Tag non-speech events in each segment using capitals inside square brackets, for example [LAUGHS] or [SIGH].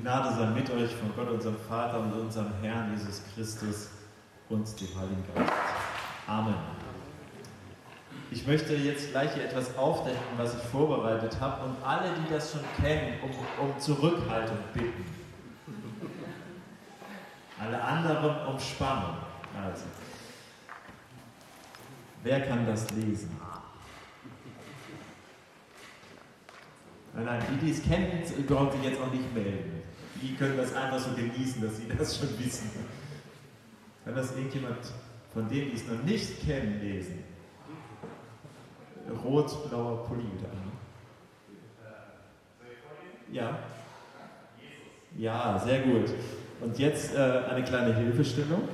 Gnade sei mit euch von Gott, unserem Vater und unserem Herrn Jesus Christus und dem Heiligen Geist. Amen. Ich möchte jetzt gleich hier etwas aufdecken, was ich vorbereitet habe und alle, die das schon kennen, um, um Zurückhaltung bitten. Alle anderen um Spannung. Also, wer kann das lesen? Nein, nein, die, die es kennen, brauchen sich jetzt auch nicht melden. Die können das einfach so genießen, dass sie [LAUGHS] das schon wissen. Kann das irgendjemand von denen, die es noch nicht kennen, lesen? Rot-blauer Pulli wieder an. Ja? Ja, sehr gut. Und jetzt äh, eine kleine Hilfestellung.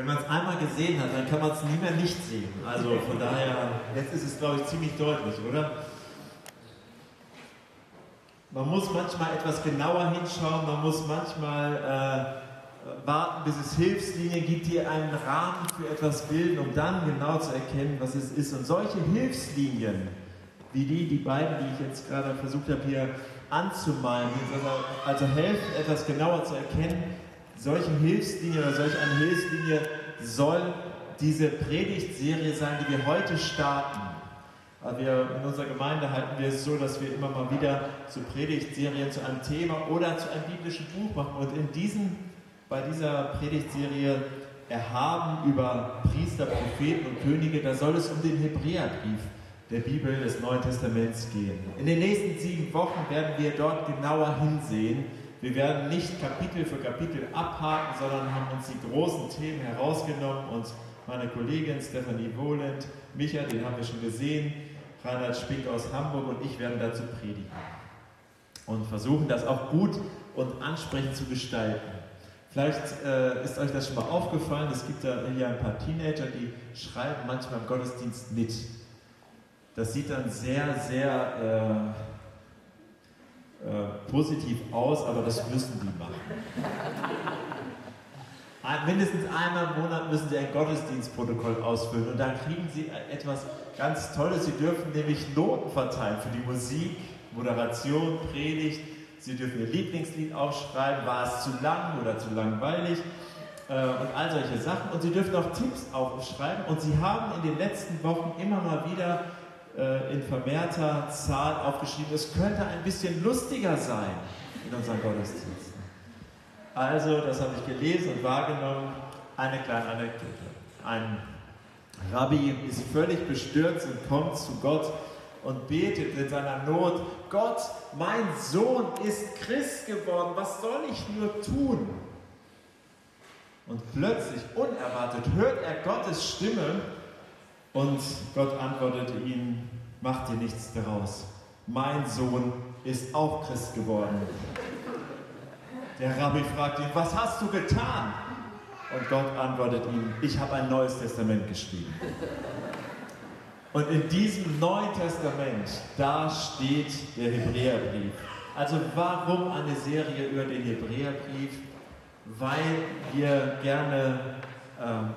Wenn man es einmal gesehen hat, dann kann man es nie mehr nicht sehen. Also von daher, jetzt ist es, glaube ich, ziemlich deutlich, oder? Man muss manchmal etwas genauer hinschauen, man muss manchmal äh, warten, bis es Hilfslinien gibt, die einen Rahmen für etwas bilden, um dann genau zu erkennen, was es ist. Und solche Hilfslinien, wie die, die beiden, die ich jetzt gerade versucht habe hier anzumalen, also helfen, etwas genauer zu erkennen, solche Hilfslinie oder solch eine Hilfslinie soll diese Predigtserie sein, die wir heute starten. Wir, in unserer Gemeinde halten wir es so, dass wir immer mal wieder so Predigtserien zu einem Thema oder zu einem biblischen Buch machen. Und in diesem, bei dieser Predigtserie Erhaben über Priester, Propheten und Könige, da soll es um den Hebräerbrief der Bibel des Neuen Testaments gehen. In den nächsten sieben Wochen werden wir dort genauer hinsehen wir werden nicht Kapitel für Kapitel abhaken, sondern haben uns die großen Themen herausgenommen und meine Kollegin Stephanie Wohlend, Micha, den haben wir schon gesehen, Reinhard Spick aus Hamburg und ich werden dazu predigen. Und versuchen das auch gut und ansprechend zu gestalten. Vielleicht äh, ist euch das schon mal aufgefallen, es gibt da hier ein paar Teenager, die schreiben manchmal im Gottesdienst mit. Das sieht dann sehr, sehr... Äh, äh, positiv aus, aber das müssen die machen. Mindestens einmal im Monat müssen sie ein Gottesdienstprotokoll ausfüllen und dann kriegen sie etwas ganz Tolles. Sie dürfen nämlich Noten verteilen für die Musik, Moderation, Predigt. Sie dürfen ihr Lieblingslied aufschreiben, war es zu lang oder zu langweilig äh, und all solche Sachen. Und sie dürfen auch Tipps aufschreiben und sie haben in den letzten Wochen immer mal wieder äh, in vermehrter Zahl aufgeschrieben, es könnte ein bisschen lustiger sein in unseren Gottesdiensten. Also, das habe ich gelesen und wahrgenommen. Eine kleine Anekdote. Ein Rabbi ist völlig bestürzt und kommt zu Gott und betet in seiner Not, Gott, mein Sohn ist Christ geworden, was soll ich nur tun? Und plötzlich, unerwartet, hört er Gottes Stimme und Gott antwortete ihm, mach dir nichts daraus. Mein Sohn ist auch Christ geworden. Der Rabbi fragt ihn, was hast du getan? Und Gott antwortet ihm, ich habe ein neues Testament geschrieben. Und in diesem Neuen Testament, da steht der Hebräerbrief. Also warum eine Serie über den Hebräerbrief? Weil wir gerne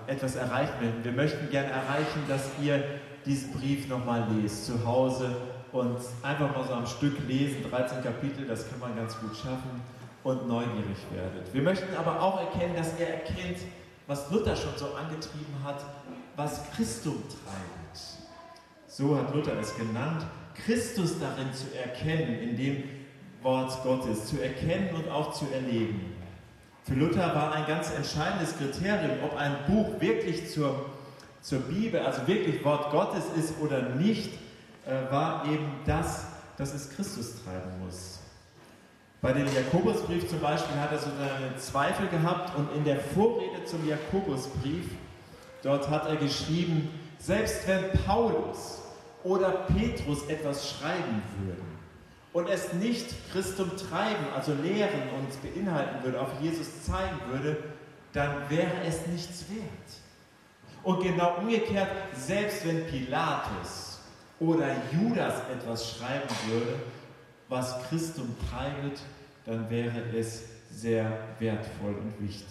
etwas erreichen möchten. Wir möchten gerne erreichen, dass ihr diesen Brief nochmal lest, zu Hause und einfach mal so am Stück lesen, 13 Kapitel, das kann man ganz gut schaffen und neugierig werdet. Wir möchten aber auch erkennen, dass ihr erkennt, was Luther schon so angetrieben hat, was Christum treibt. So hat Luther es genannt, Christus darin zu erkennen, in dem Wort Gottes, zu erkennen und auch zu erleben. Für Luther war ein ganz entscheidendes Kriterium, ob ein Buch wirklich zur, zur Bibel, also wirklich Wort Gottes ist oder nicht, äh, war eben das, dass es Christus treiben muss. Bei dem Jakobusbrief zum Beispiel hat er so seine Zweifel gehabt und in der Vorrede zum Jakobusbrief, dort hat er geschrieben, selbst wenn Paulus oder Petrus etwas schreiben würden, und es nicht Christum treiben, also lehren und beinhalten würde, auf Jesus zeigen würde, dann wäre es nichts wert. Und genau umgekehrt, selbst wenn Pilatus oder Judas etwas schreiben würde, was Christum treibt, dann wäre es sehr wertvoll und wichtig.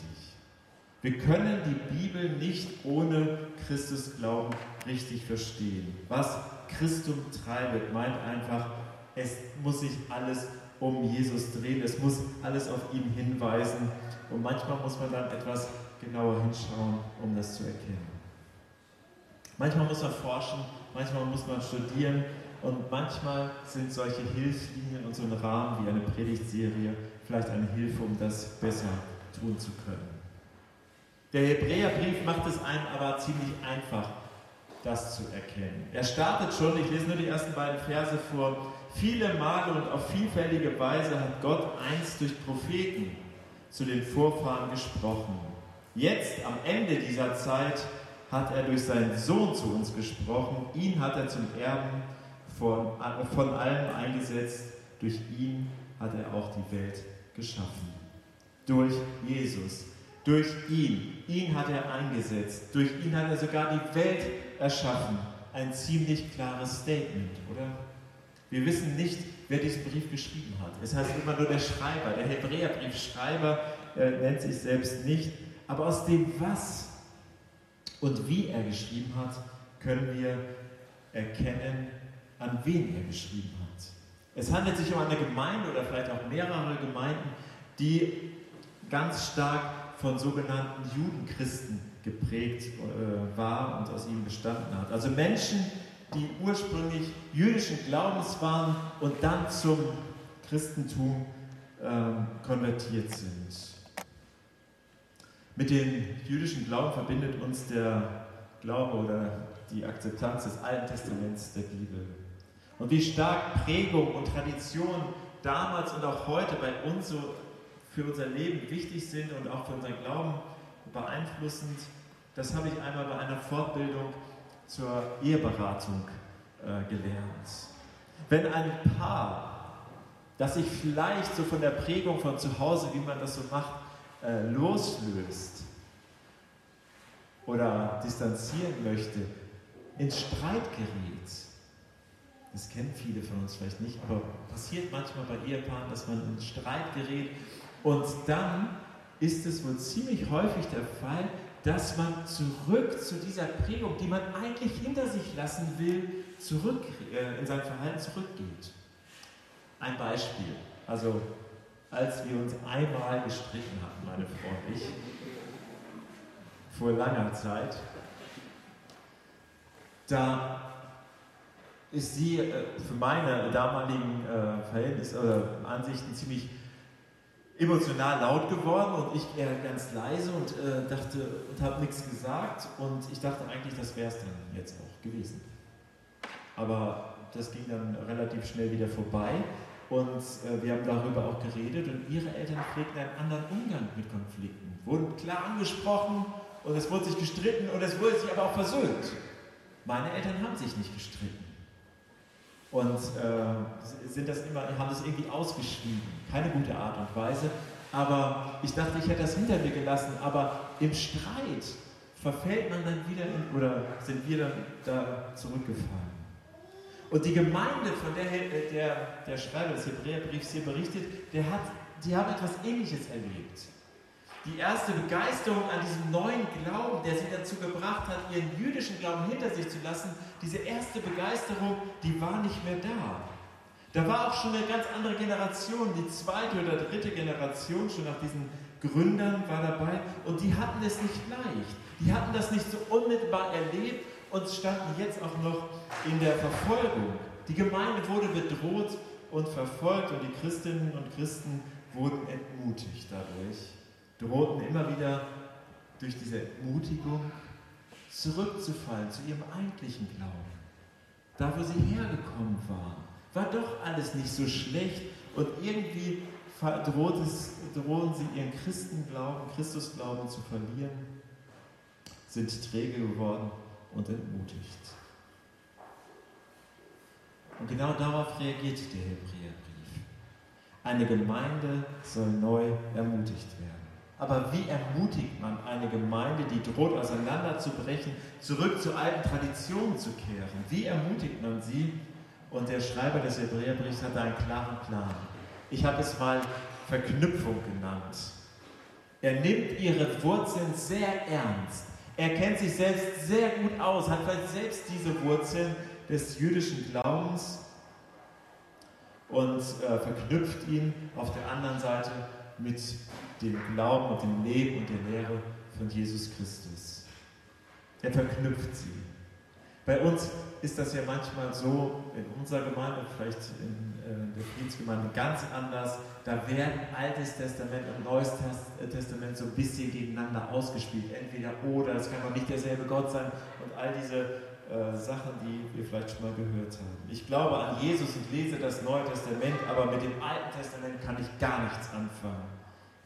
Wir können die Bibel nicht ohne Christusglauben richtig verstehen. Was Christum treibt, meint einfach, es muss sich alles um Jesus drehen, es muss alles auf ihn hinweisen und manchmal muss man dann etwas genauer hinschauen, um das zu erkennen. Manchmal muss man forschen, manchmal muss man studieren und manchmal sind solche Hilfslinien und so ein Rahmen wie eine Predigtserie vielleicht eine Hilfe, um das besser tun zu können. Der Hebräerbrief macht es einem aber ziemlich einfach, das zu erkennen. Er startet schon, ich lese nur die ersten beiden Verse vor, viele Male und auf vielfältige Weise hat Gott einst durch Propheten zu den Vorfahren gesprochen. Jetzt, am Ende dieser Zeit, hat er durch seinen Sohn zu uns gesprochen. Ihn hat er zum Erben von, von allem eingesetzt. Durch ihn hat er auch die Welt geschaffen. Durch Jesus. Durch ihn. Ihn hat er eingesetzt. Durch ihn hat er sogar die Welt erschaffen. Ein ziemlich klares Statement, oder? Wir wissen nicht, wer diesen Brief geschrieben hat. Es heißt immer nur der Schreiber. Der Hebräerbriefschreiber äh, nennt sich selbst nicht. Aber aus dem Was und wie er geschrieben hat, können wir erkennen, an wen er geschrieben hat. Es handelt sich um eine Gemeinde oder vielleicht auch mehrere Gemeinden, die ganz stark von sogenannten Judenchristen geprägt äh, war und aus ihnen bestanden hat. Also Menschen, die ursprünglich jüdischen Glaubens waren und dann zum Christentum äh, konvertiert sind. Mit dem jüdischen Glauben verbindet uns der Glaube oder die Akzeptanz des Alten Testaments der Bibel. Und wie stark Prägung und Tradition damals und auch heute bei uns so für unser Leben wichtig sind und auch für unseren Glauben beeinflussend, das habe ich einmal bei einer Fortbildung zur Eheberatung äh, gelernt. Wenn ein Paar, das sich vielleicht so von der Prägung von zu Hause, wie man das so macht, äh, loslöst oder distanzieren möchte, ins Streit gerät. Das kennen viele von uns vielleicht nicht, aber passiert manchmal bei Ehepaaren, dass man in Streit gerät und dann ist es wohl ziemlich häufig der Fall, dass man zurück zu dieser Prägung, die man eigentlich hinter sich lassen will, zurück äh, in sein Verhalten zurückgeht. Ein Beispiel. Also als wir uns einmal gestritten hatten, meine Frau und ich, vor langer Zeit, da ist sie äh, für meine damaligen äh, Verhältnisse oder Ansichten ziemlich emotional laut geworden und ich eher ganz leise und äh, dachte und habe nichts gesagt und ich dachte eigentlich, das wäre es dann jetzt auch gewesen. Aber das ging dann relativ schnell wieder vorbei und äh, wir haben darüber auch geredet und ihre Eltern pflegten einen anderen Umgang mit Konflikten, wurden klar angesprochen und es wurde sich gestritten und es wurde sich aber auch versöhnt. Meine Eltern haben sich nicht gestritten und äh, sind das immer, haben das irgendwie ausgeschrieben. Keine gute Art und Weise. Aber ich dachte, ich hätte das hinter mir gelassen. Aber im Streit verfällt man dann wieder in, oder sind wir dann da zurückgefallen. Und die Gemeinde, von der der, der Schreiber des Hebräerbriefs hier berichtet, der hat, die haben etwas Ähnliches erlebt. Die erste Begeisterung an diesem neuen Glauben, der sie dazu gebracht hat, ihren jüdischen Glauben hinter sich zu lassen, diese erste Begeisterung, die war nicht mehr da. Da war auch schon eine ganz andere Generation, die zweite oder dritte Generation schon nach diesen Gründern war dabei und die hatten es nicht leicht. Die hatten das nicht so unmittelbar erlebt und standen jetzt auch noch in der Verfolgung. Die Gemeinde wurde bedroht und verfolgt und die Christinnen und Christen wurden entmutigt dadurch, drohten immer wieder durch diese Entmutigung zurückzufallen zu ihrem eigentlichen Glauben. Da, wo sie hergekommen waren, war doch alles nicht so schlecht und irgendwie droht es, drohen sie ihren Christenglauben, Christusglauben zu verlieren, sind träge geworden und entmutigt. Und genau darauf reagiert der Hebräerbrief. Eine Gemeinde soll neu ermutigt werden. Aber wie ermutigt man eine Gemeinde, die droht auseinanderzubrechen, zurück zu alten Traditionen zu kehren? Wie ermutigt man sie? Und der Schreiber des Hebräerbriefs hat einen klaren Plan. Ich habe es mal Verknüpfung genannt. Er nimmt ihre Wurzeln sehr ernst. Er kennt sich selbst sehr gut aus, hat vielleicht selbst diese Wurzeln des jüdischen Glaubens und äh, verknüpft ihn auf der anderen Seite mit dem Glauben und dem Leben und der Lehre von Jesus Christus. Er verknüpft sie. Bei uns ist das ja manchmal so, in unserer Gemeinde, vielleicht in äh, der Friedensgemeinde ganz anders. Da werden Altes Testament und Neues Testament so ein bisschen gegeneinander ausgespielt. Entweder oder, es kann doch nicht derselbe Gott sein und all diese äh, Sachen, die wir vielleicht schon mal gehört haben. Ich glaube an Jesus und lese das Neue Testament, aber mit dem Alten Testament kann ich gar nichts anfangen.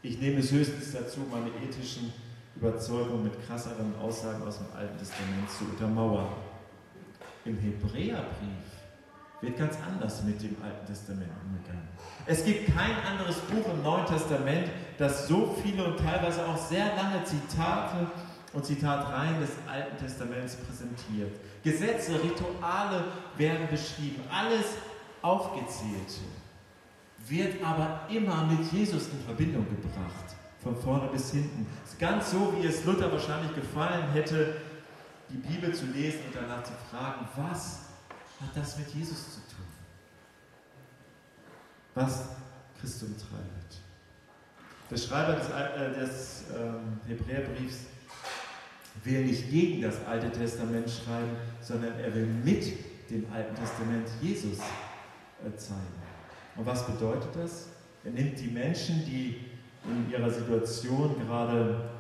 Ich nehme es höchstens dazu, meine ethischen Überzeugungen mit krasseren Aussagen aus dem Alten Testament zu untermauern. Im Hebräerbrief wird ganz anders mit dem Alten Testament umgegangen. Es gibt kein anderes Buch im Neuen Testament, das so viele und teilweise auch sehr lange Zitate und Zitatreihen des Alten Testaments präsentiert. Gesetze, Rituale werden beschrieben, alles aufgezählt, wird aber immer mit Jesus in Verbindung gebracht, von vorne bis hinten. Ganz so, wie es Luther wahrscheinlich gefallen hätte, die Bibel zu lesen und danach zu fragen, was hat das mit Jesus zu tun? Was Christum treibt. Der Schreiber des, äh, des äh, Hebräerbriefs will nicht gegen das Alte Testament schreiben, sondern er will mit dem Alten Testament Jesus äh, zeigen. Und was bedeutet das? Er nimmt die Menschen, die in ihrer Situation gerade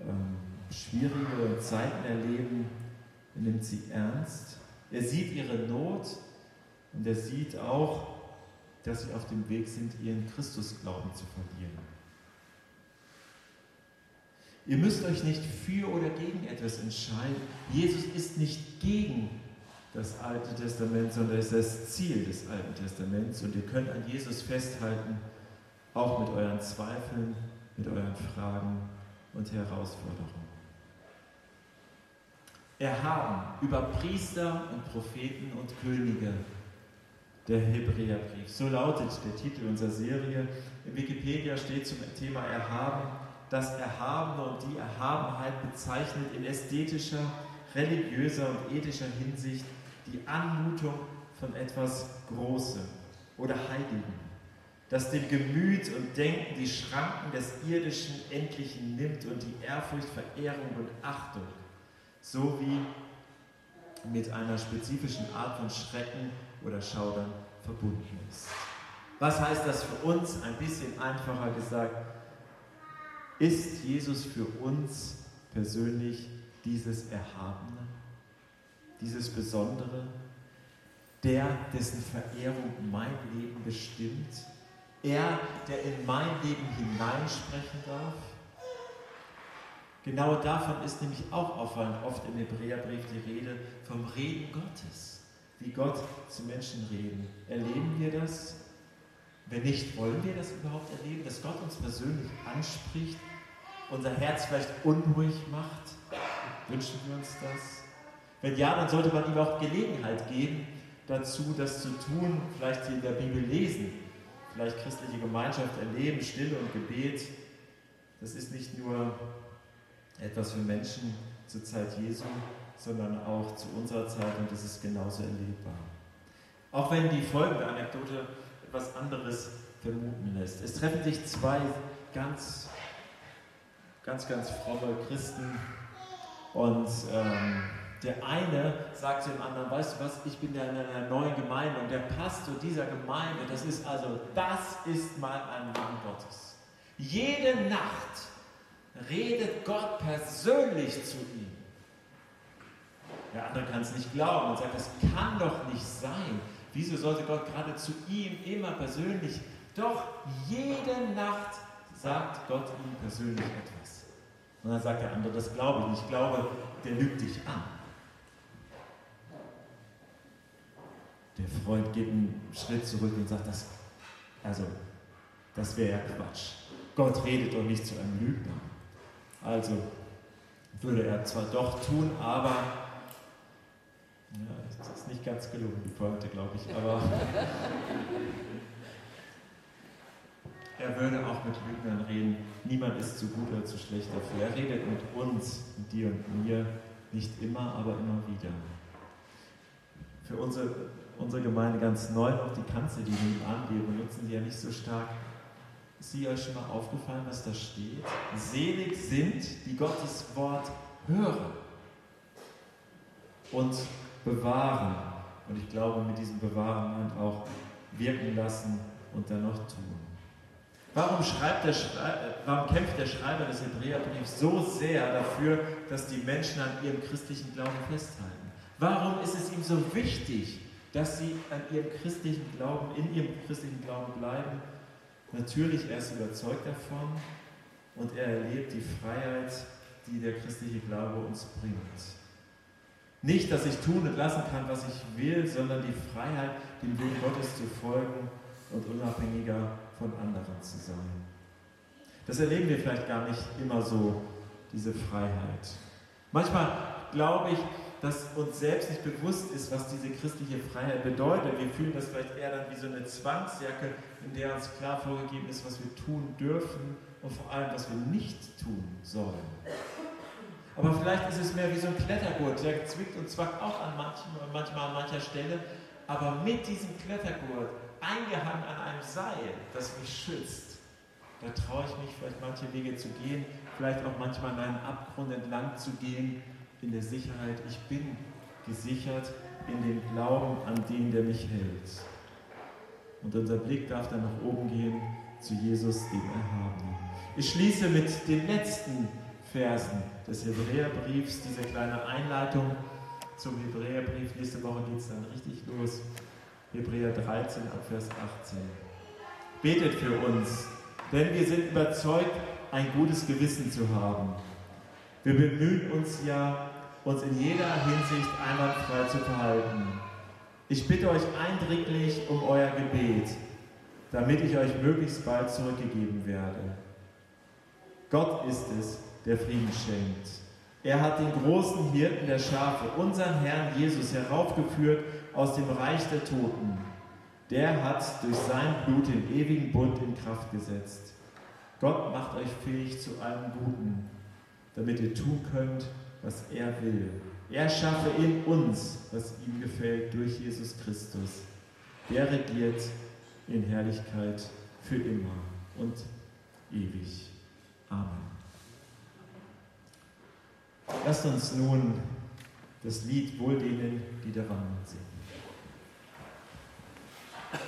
ähm, schwierige Zeiten erleben, er nimmt sie ernst. Er sieht ihre Not und er sieht auch, dass sie auf dem Weg sind, ihren Christusglauben zu verlieren. Ihr müsst euch nicht für oder gegen etwas entscheiden. Jesus ist nicht gegen das Alte Testament, sondern ist das Ziel des Alten Testaments. Und ihr könnt an Jesus festhalten, auch mit euren Zweifeln, mit euren Fragen und Herausforderungen. Erhaben über Priester und Propheten und Könige. Der Hebräerbrief. So lautet der Titel unserer Serie. In Wikipedia steht zum Thema Erhaben das Erhabene und die Erhabenheit bezeichnet in ästhetischer, religiöser und ethischer Hinsicht die Anmutung von etwas Großem oder Heiligen, das dem Gemüt und Denken die Schranken des irdischen Endlichen nimmt und die Ehrfurcht, Verehrung und Achtung sowie mit einer spezifischen Art von Schrecken oder Schaudern verbunden ist. Was heißt das für uns? Ein bisschen einfacher gesagt, ist Jesus für uns persönlich dieses Erhabene, dieses Besondere, der, dessen Verehrung mein Leben bestimmt, er, der in mein Leben hineinsprechen darf? Genau davon ist nämlich auch auffallend oft im Hebräerbrief die Rede vom Reden Gottes, wie Gott zu Menschen reden. Erleben wir das? Wenn nicht, wollen wir das überhaupt erleben, dass Gott uns persönlich anspricht unser Herz vielleicht unruhig macht? Wünschen wir uns das? Wenn ja, dann sollte man ihm auch Gelegenheit geben, dazu das zu tun, vielleicht in der Bibel lesen, vielleicht christliche Gemeinschaft erleben, Stille und Gebet. Das ist nicht nur etwas für Menschen zur Zeit Jesu, sondern auch zu unserer Zeit und es ist genauso erlebbar. Auch wenn die folgende Anekdote etwas anderes vermuten lässt. Es treffen sich zwei ganz ganz, ganz fromme Christen. Und ähm, der eine sagt dem anderen, weißt du was, ich bin ja in einer neuen Gemeinde und der Pastor dieser Gemeinde, das ist also, das ist mal ein Mann Gottes. Jede Nacht redet Gott persönlich zu ihm. Der andere kann es nicht glauben und sagt, das kann doch nicht sein. Wieso sollte Gott gerade zu ihm immer persönlich? Doch jede Nacht sagt Gott ihm persönlich etwas. Und dann sagt der andere, das glaube ich nicht. Ich glaube, der lügt dich an. Der Freund geht einen Schritt zurück und sagt, das, also, das wäre ja Quatsch. Gott redet doch nicht zu einem Lügner. Also würde er zwar doch tun, aber ja, das ist nicht ganz gelungen, die Pointe, glaube ich, aber [LAUGHS] er würde auch mit Lügnern reden. Niemand ist zu gut oder zu schlecht dafür. Er redet mit uns, mit dir und mir, nicht immer, aber immer wieder. Für unsere, unsere Gemeinde ganz neu noch die Kanzel, die nebenan, wir benutzen die ja nicht so stark. Ist Sie euch schon mal aufgefallen, was da steht? Selig sind, die Gottes Wort hören und bewahren. Und ich glaube, mit diesem Bewahren meint auch wirken lassen und dann noch tun. Warum, schreibt der warum kämpft der Schreiber des Hebräerbriefs so sehr dafür, dass die Menschen an ihrem christlichen Glauben festhalten? Warum ist es ihm so wichtig, dass sie an ihrem christlichen Glauben, in ihrem christlichen Glauben bleiben? Natürlich, er ist überzeugt davon und er erlebt die Freiheit, die der christliche Glaube uns bringt. Nicht, dass ich tun und lassen kann, was ich will, sondern die Freiheit, dem Willen Gottes zu folgen und unabhängiger von anderen zu sein. Das erleben wir vielleicht gar nicht immer so, diese Freiheit. Manchmal glaube ich, dass uns selbst nicht bewusst ist, was diese christliche Freiheit bedeutet. Wir fühlen das vielleicht eher dann wie so eine Zwangsjacke, in der uns klar vorgegeben ist, was wir tun dürfen und vor allem, was wir nicht tun sollen. Aber vielleicht ist es mehr wie so ein Klettergurt, der zwickt und zwackt auch an manchen, manchmal an mancher Stelle. Aber mit diesem Klettergurt, eingehangen an einem Seil, das mich schützt, da traue ich mich vielleicht manche Wege zu gehen, vielleicht auch manchmal an einen Abgrund entlang zu gehen, in der Sicherheit, ich bin gesichert in dem Glauben an den, der mich hält. Und unser Blick darf dann nach oben gehen zu Jesus, dem Erhabenen. Ich schließe mit den letzten Versen des Hebräerbriefs, diese kleine Einleitung zum Hebräerbrief. Nächste Woche geht es dann richtig los. Hebräer 13 ab Vers 18. Betet für uns, denn wir sind überzeugt, ein gutes Gewissen zu haben. Wir bemühen uns ja, uns in jeder Hinsicht einwandfrei zu verhalten. Ich bitte euch eindringlich um euer Gebet, damit ich euch möglichst bald zurückgegeben werde. Gott ist es, der Frieden schenkt. Er hat den großen Hirten der Schafe, unseren Herrn Jesus, heraufgeführt aus dem Reich der Toten. Der hat durch sein Blut den ewigen Bund in Kraft gesetzt. Gott macht euch fähig zu allem Guten, damit ihr tun könnt, was er will. Er schaffe in uns, was ihm gefällt, durch Jesus Christus. Der regiert in Herrlichkeit für immer und ewig. Amen. Lasst uns nun das Lied wohl denen, die daran sind.